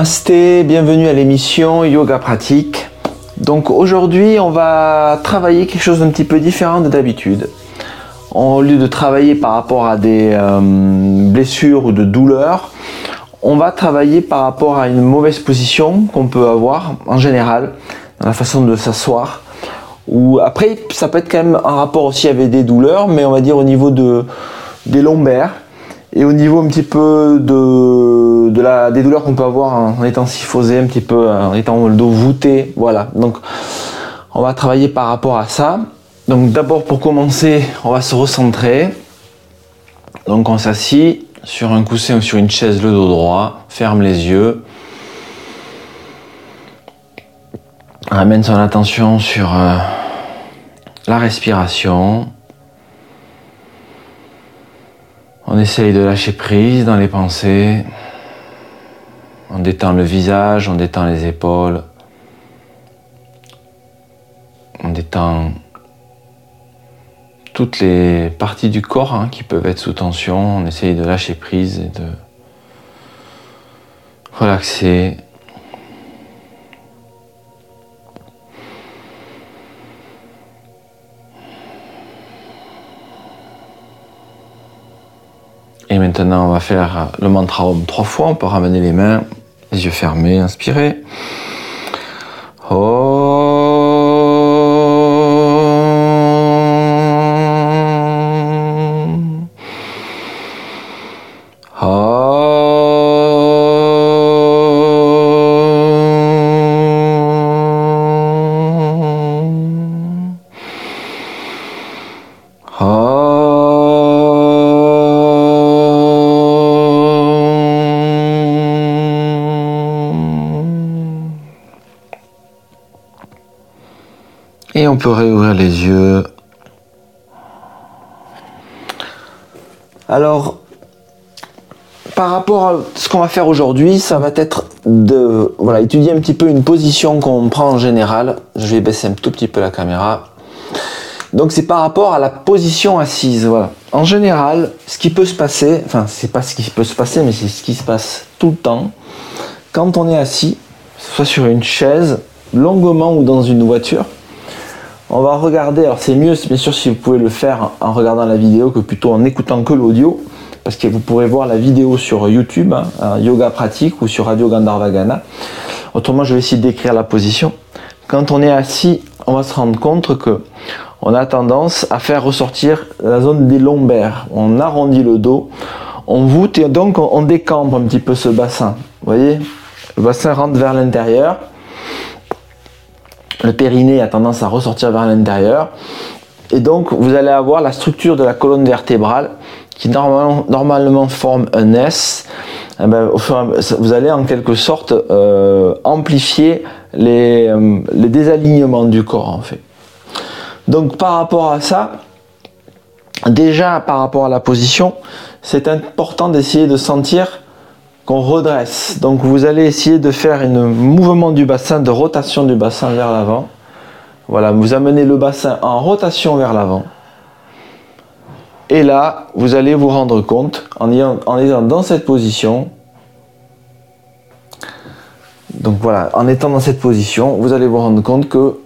Bienvenue à l'émission Yoga Pratique. Donc aujourd'hui, on va travailler quelque chose d'un petit peu différent de d'habitude. Au lieu de travailler par rapport à des euh, blessures ou de douleurs, on va travailler par rapport à une mauvaise position qu'on peut avoir en général, dans la façon de s'asseoir. Ou après, ça peut être quand même en rapport aussi avec des douleurs, mais on va dire au niveau de, des lombaires et au niveau un petit peu de, de la, des douleurs qu'on peut avoir en étant syphosé, un petit peu en étant le dos voûté. Voilà. Donc, on va travailler par rapport à ça. Donc, d'abord, pour commencer, on va se recentrer. Donc, on s'assit sur un coussin ou sur une chaise, le dos droit, ferme les yeux. Ramène son attention sur euh, la respiration. On essaye de lâcher prise dans les pensées. On détend le visage, on détend les épaules. On détend toutes les parties du corps hein, qui peuvent être sous tension. On essaye de lâcher prise et de relaxer. Maintenant, on va faire le mantra Om trois fois. On peut ramener les mains, les yeux fermés, inspirer. Et on peut réouvrir les yeux. Alors, par rapport à ce qu'on va faire aujourd'hui, ça va être de voilà, étudier un petit peu une position qu'on prend en général. Je vais baisser un tout petit peu la caméra. Donc c'est par rapport à la position assise. Voilà. En général, ce qui peut se passer, enfin c'est pas ce qui peut se passer, mais c'est ce qui se passe tout le temps. Quand on est assis, soit sur une chaise, longuement ou dans une voiture, on va regarder, alors c'est mieux bien sûr si vous pouvez le faire en regardant la vidéo que plutôt en écoutant que l'audio, parce que vous pourrez voir la vidéo sur YouTube, hein, Yoga Pratique ou sur Radio Gandharvagana. Autrement, je vais essayer d'écrire la position. Quand on est assis, on va se rendre compte que on a tendance à faire ressortir la zone des lombaires. On arrondit le dos, on voûte et donc on décambre un petit peu ce bassin. Vous voyez? Le bassin rentre vers l'intérieur le périnée a tendance à ressortir vers l'intérieur. Et donc, vous allez avoir la structure de la colonne vertébrale qui normalement, forme un S. Eh ben, vous allez en quelque sorte euh, amplifier euh, les, désalignements du corps en fait. Donc par rapport à ça, déjà par rapport à la position, c'est important d'essayer de sentir qu'on redresse. Donc vous allez essayer de faire un mouvement du bassin, de rotation du bassin vers l'avant. Voilà, vous amenez le bassin en rotation vers l'avant. Et là, vous allez vous rendre compte, en étant dans cette position, donc voilà, en étant dans cette position, vous allez vous rendre compte que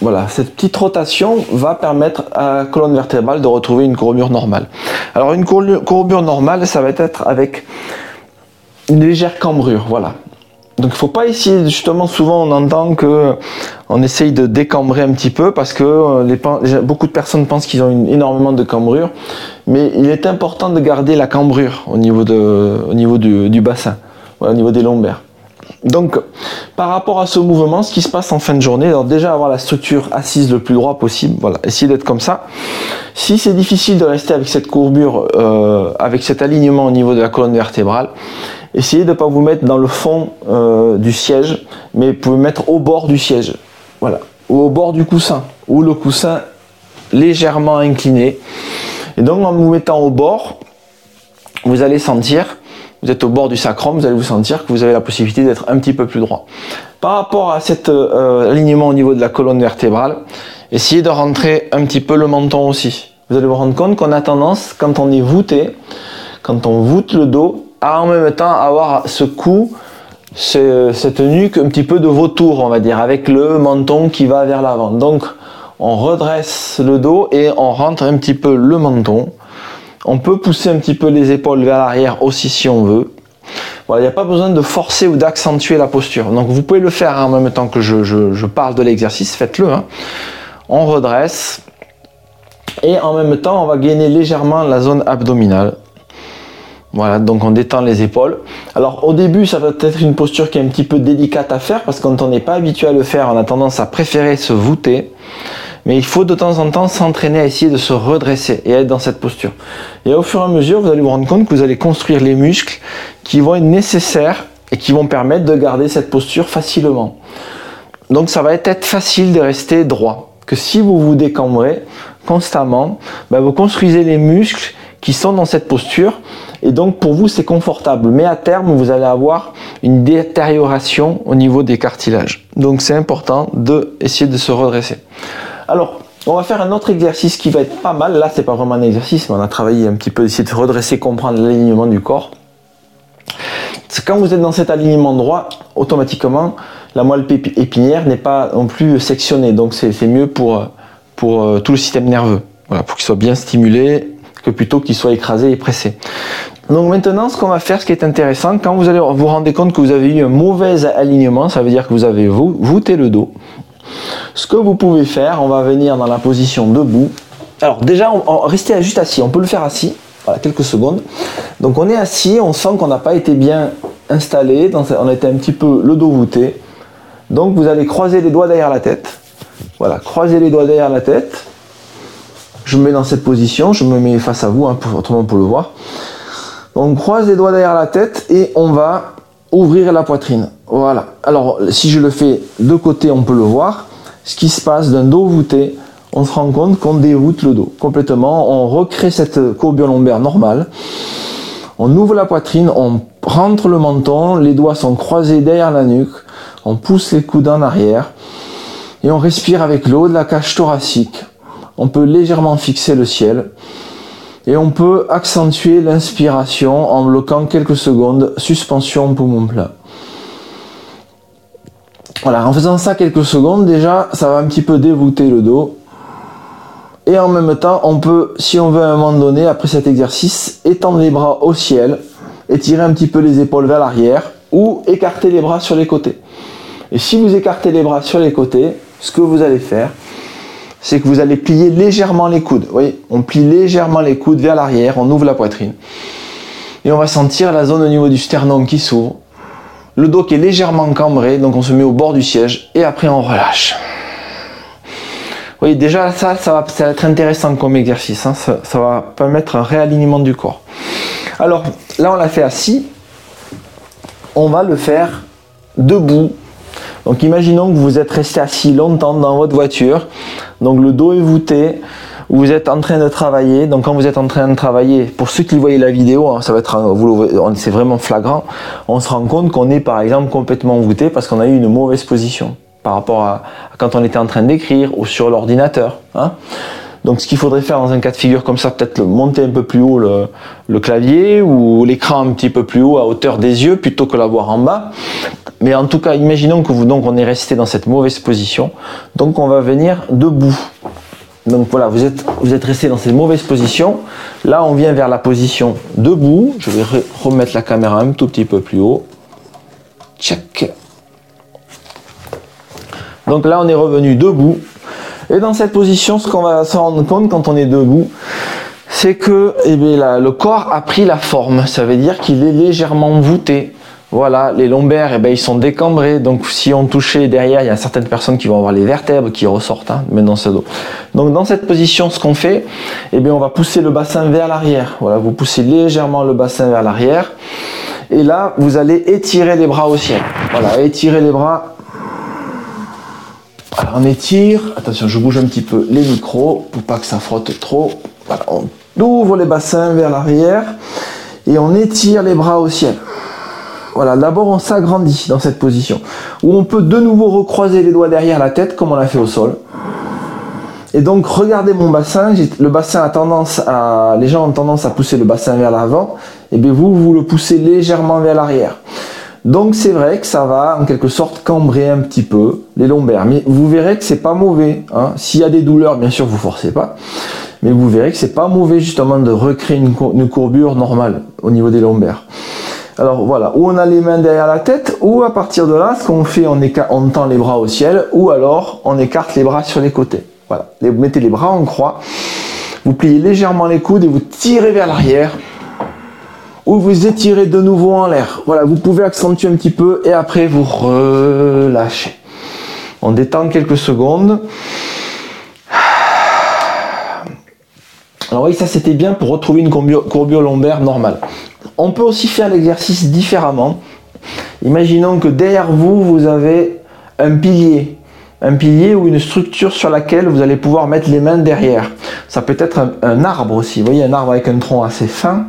voilà, cette petite rotation va permettre à la colonne vertébrale de retrouver une courbure normale. Alors une courbure normale, ça va être avec une légère cambrure, voilà. Donc il faut pas essayer, justement souvent on entend que on essaye de décambrer un petit peu parce que euh, beaucoup de personnes pensent qu'ils ont énormément de cambrure, mais il est important de garder la cambrure au niveau, de, au niveau du, bassin, au niveau des lombaires. Donc, par rapport à ce mouvement, ce qui se passe en fin de journée, alors déjà avoir la structure assise le plus droit possible, voilà, d'être comme ça. Si c'est difficile de rester avec cette courbure, euh, avec cet alignement au niveau de la colonne vertébrale, essayez de ne pas vous mettre dans le fond euh, du siège, mais vous pouvez mettre au bord du siège, voilà, ou au bord du coussin, ou le coussin légèrement incliné. Et donc en vous mettant au bord, vous allez sentir vous êtes au bord du sacrum, vous allez vous sentir que vous avez la possibilité d'être un petit peu plus droit. Par rapport à cet euh, alignement au niveau de la colonne vertébrale, essayez de rentrer un petit peu le menton aussi. Vous allez vous rendre compte qu'on a tendance, quand on est voûté, quand on voûte le dos, à en même temps avoir ce cou cette nuque un petit peu de vautour, on va dire, avec le menton qui va vers l'avant. Donc, on redresse le dos et on rentre un petit peu le menton. On peut pousser un petit peu les épaules vers l'arrière aussi si on veut. Voilà, il n'y a pas besoin de forcer ou d'accentuer la posture. Donc vous pouvez le faire en même temps que je, parle de l'exercice, faites-le. Hein. On redresse et en même temps on va gainer légèrement la zone abdominale. Voilà, donc on détend les épaules. Alors au début, ça va être une posture qui est un petit peu délicate à faire parce que quand on n'est pas habitué à le faire, on a tendance à préférer se voûter. Mais il faut de temps en temps s'entraîner à essayer de se redresser et être dans cette posture. Et au fur et à mesure, vous allez vous rendre compte que vous allez construire les muscles qui vont être nécessaires et qui vont permettre de garder cette posture facilement. Donc ça va être facile de rester droit. Que si vous vous décambrez constamment, ben, vous construisez les muscles qui sont dans cette posture et donc pour vous c'est confortable. Mais à terme vous allez avoir une détérioration au niveau des cartilages. Donc c'est important d'essayer de se redresser. Alors, on va faire un autre exercice qui va être pas mal. Là, c'est pas vraiment un exercice, mais on a travaillé un petit peu, essayer de redresser, comprendre l'alignement du corps. Quand vous êtes dans cet alignement droit, automatiquement, la moelle épinière n'est pas non plus sectionnée. Donc, c'est mieux pour, pour euh, tout le système nerveux. Voilà, pour qu'il soit bien stimulé que plutôt qu'il soit écrasé et pressé. Donc maintenant, ce qu'on va faire, ce qui est intéressant, quand vous allez vous rendre compte que vous avez eu un mauvais alignement, ça veut dire que vous avez voûté le dos. Ce que vous pouvez faire, on va venir dans la position debout. Alors déjà, on, restez juste assis. On peut le faire assis. Voilà, quelques secondes. Donc on est assis, on sent qu'on n'a pas été bien installé, on était un petit peu le dos voûté. Donc vous allez croiser les doigts derrière la tête. Voilà, croiser les doigts derrière la tête. Je me mets dans cette position, je me mets face à vous, hein, pour, autrement pour le voir. On croise les doigts derrière la tête et on va ouvrir la poitrine. Voilà. Alors, si je le fais de côté, on peut le voir. Ce qui se passe d'un dos voûté, on se rend compte qu'on dévoûte le dos complètement. On recrée cette courbure lombaire normale. On ouvre la poitrine, on rentre le menton, les doigts sont croisés derrière la nuque. On pousse les coudes en arrière et on respire avec l'eau de la cage thoracique. On peut légèrement fixer le ciel. Et on peut accentuer l'inspiration en bloquant quelques secondes, suspension poumon plat. Voilà, en faisant ça quelques secondes, déjà, ça va un petit peu dévoûter le dos. Et en même temps, on peut, si on veut à un moment donné, après cet exercice, étendre les bras au ciel, étirer un petit peu les épaules vers l'arrière, ou écarter les bras sur les côtés. Et si vous écartez les bras sur les côtés, ce que vous allez faire, c'est que vous allez plier légèrement les coudes. Vous voyez, on plie légèrement les coudes vers l'arrière, on ouvre la poitrine. Et on va sentir la zone au niveau du sternum qui s'ouvre. Le dos qui est légèrement cambré, donc on se met au bord du siège et après on relâche. Vous voyez, déjà ça, ça va, être intéressant comme exercice. Hein. Ça, ça va permettre un réalignement du corps. Alors là, on l'a fait assis. On va le faire debout donc imaginons que vous êtes resté assis longtemps dans votre voiture, donc le dos est voûté, vous êtes en train de travailler, donc quand vous êtes en train de travailler, pour ceux qui voient la vidéo, hein, ça va être, c'est vraiment flagrant, on se rend compte qu'on est par exemple complètement voûté parce qu'on a eu une mauvaise position par rapport à quand on était en train d'écrire ou sur l'ordinateur. Hein. Donc ce qu'il faudrait faire dans un cas de figure comme ça, peut-être monter un peu plus haut le, clavier ou l'écran un petit peu plus haut à hauteur des yeux plutôt que l'avoir en bas. Mais en tout cas, imaginons que vous donc on est resté dans cette mauvaise position. Donc on va venir debout. Donc voilà, vous êtes, vous êtes resté dans cette mauvaise position. Là, on vient vers la position debout. Je vais remettre la caméra un tout petit peu plus haut. Check. Donc là, on est revenu debout. Et dans cette position, ce qu'on va se rendre compte quand on est debout, c'est que eh bien, le corps a pris la forme. Ça veut dire qu'il est légèrement voûté. Voilà, les lombaires, eh bien, ils sont décambrés. Donc, si on touchait derrière, il y a certaines personnes qui vont avoir les vertèbres qui ressortent, hein, mais dans ce dos. Donc, dans cette position, ce qu'on fait, eh bien, on va pousser le bassin vers l'arrière. Voilà, vous poussez légèrement le bassin vers l'arrière. Et là, vous allez étirer les bras au ciel. Voilà, étirer les bras on étire, attention je bouge un petit peu les micros pour pas que ça frotte trop. On ouvre les bassins vers l'arrière et on étire les bras au ciel. Voilà, d'abord on s'agrandit dans cette position où on peut de nouveau recroiser les doigts derrière la tête comme on l'a fait au sol. Et donc regardez mon bassin, le bassin a tendance à, les gens ont tendance à pousser le bassin vers l'avant, et bien vous, vous le poussez légèrement vers l'arrière. Donc c'est vrai que ça va en quelque sorte cambrer un petit peu les lombaires. Mais vous verrez que c'est pas mauvais. Hein. S'il y a des douleurs, bien sûr, vous forcez pas. Mais vous verrez que c'est pas mauvais justement de recréer une, courbure normale au niveau des lombaires. Alors voilà, ou on a les mains derrière la tête, ou à partir de là, ce qu'on fait, on, on tend les bras au ciel, ou alors on écarte les bras sur les côtés. Voilà, vous mettez les bras en croix, vous pliez légèrement les coudes et vous tirez vers l'arrière, ou vous étirez de nouveau en l'air. Voilà, vous pouvez accentuer un petit peu et après vous relâchez. On détend quelques secondes. Alors oui, ça c'était bien pour retrouver une courbure, lombaire normale. On peut aussi faire l'exercice différemment. Imaginons que derrière vous, vous avez un pilier. Un pilier ou une structure sur laquelle vous allez pouvoir mettre les mains derrière. Ça peut être un, un arbre aussi. Vous voyez, un arbre avec un tronc assez fin.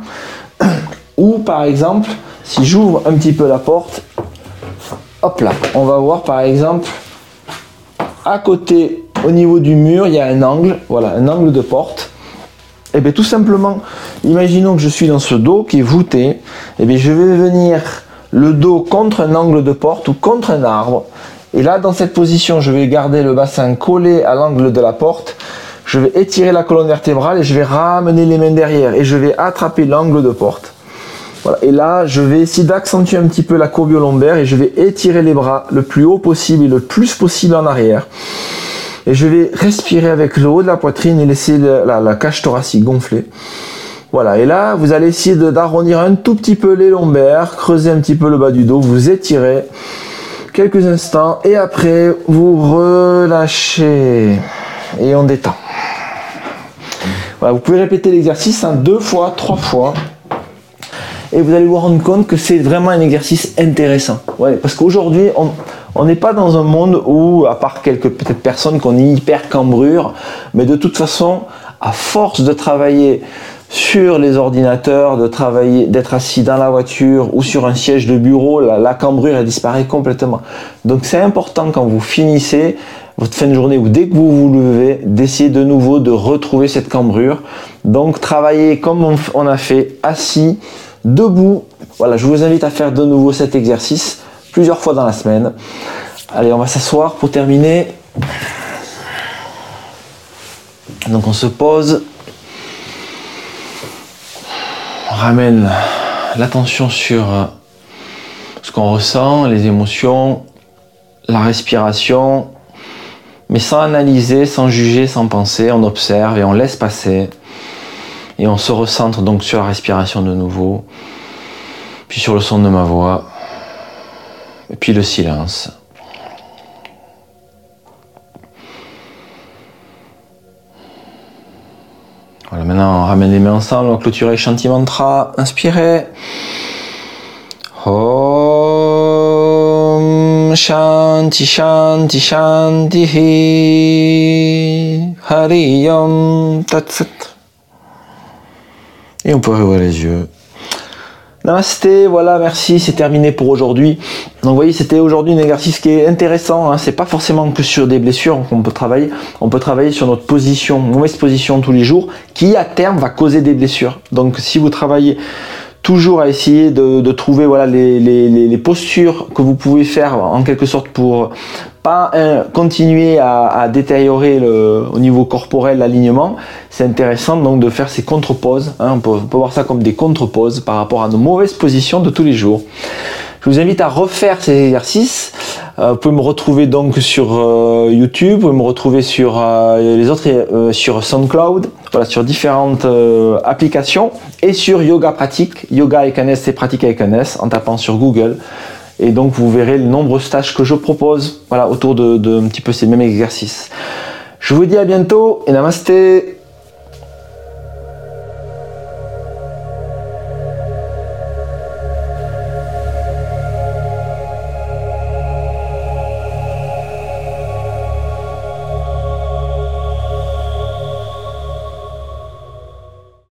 Ou par exemple, si j'ouvre un petit peu la porte, hop là, on va voir par exemple à côté au niveau du mur, il y a un angle, voilà, un angle de porte. Et eh bien tout simplement, imaginons que je suis dans ce dos qui est voûté, et eh bien je vais venir le dos contre un angle de porte ou contre un arbre. Et là, dans cette position, je vais garder le bassin collé à l'angle de la porte. Je vais étirer la colonne vertébrale et je vais ramener les mains derrière et je vais attraper l'angle de porte. Et là, je vais essayer d'accentuer un petit peu la courbure lombaire et je vais étirer les bras le plus haut possible et le plus possible en arrière. Et je vais respirer avec le haut de la poitrine et laisser la, cage thoracique gonfler. Voilà, et là, vous allez essayer d'arrondir un tout petit peu les lombaires, creuser un petit peu le bas du dos, vous étirez quelques instants et après, vous relâchez et on détend. Voilà, vous pouvez répéter l'exercice hein, deux fois, trois fois et vous allez vous rendre compte que c'est vraiment un exercice intéressant. Parce qu'aujourd'hui, on, n'est pas dans un monde où, à part quelques personnes qu'on est hyper cambrure, mais de toute façon, à force de travailler sur les ordinateurs, de travailler, d'être assis dans la voiture ou sur un siège de bureau, la, cambrure elle disparaît complètement. Donc c'est important quand vous finissez votre fin de journée ou dès que vous vous levez, d'essayer de nouveau de retrouver cette cambrure. Donc travailler comme on a fait, assis, debout. Voilà, je vous invite à faire de nouveau cet exercice plusieurs fois dans la semaine. Allez, on va s'asseoir pour terminer. Donc on se pose. On ramène l'attention sur ce qu'on ressent, les émotions, la respiration, mais sans analyser, sans juger, sans penser, on observe et on laisse passer. Et on se recentre donc sur la respiration de nouveau, puis sur le son de ma voix. Et puis le silence. Voilà, maintenant on ramène les mains ensemble, on clôture Shanti Mantra. Inspirez. Om Shanti Shanti Shanti Hari Om Tatsat. Et on peut ouvrir les yeux. Namasté, voilà, merci, c'est terminé pour aujourd'hui. Donc vous voyez, c'était aujourd'hui un exercice qui est intéressant. Hein. C'est pas forcément que sur des blessures qu'on peut travailler. On peut travailler sur notre position, mauvaise position tous les jours, qui à terme va causer des blessures. Donc si vous travaillez toujours à essayer de, trouver voilà les, les, postures que vous pouvez faire en quelque sorte pour pas euh, continuer à, détériorer le, au niveau corporel l'alignement, c'est intéressant donc de faire ces contre-poses. Hein. on, peut, voir ça comme des contre-poses par rapport à nos mauvaises positions de tous les jours. Je vous invite à refaire ces exercices. Euh, vous pouvez me retrouver donc sur euh, YouTube, vous pouvez me retrouver sur les autres, sur SoundCloud, voilà, sur différentes applications et sur Yoga Pratique, Yoga avec un S et Pratique avec un S en tapant sur Google. Et donc vous verrez le nombre de stages que je propose autour de, de un petit peu ces mêmes exercices. Je vous dis à bientôt et namasté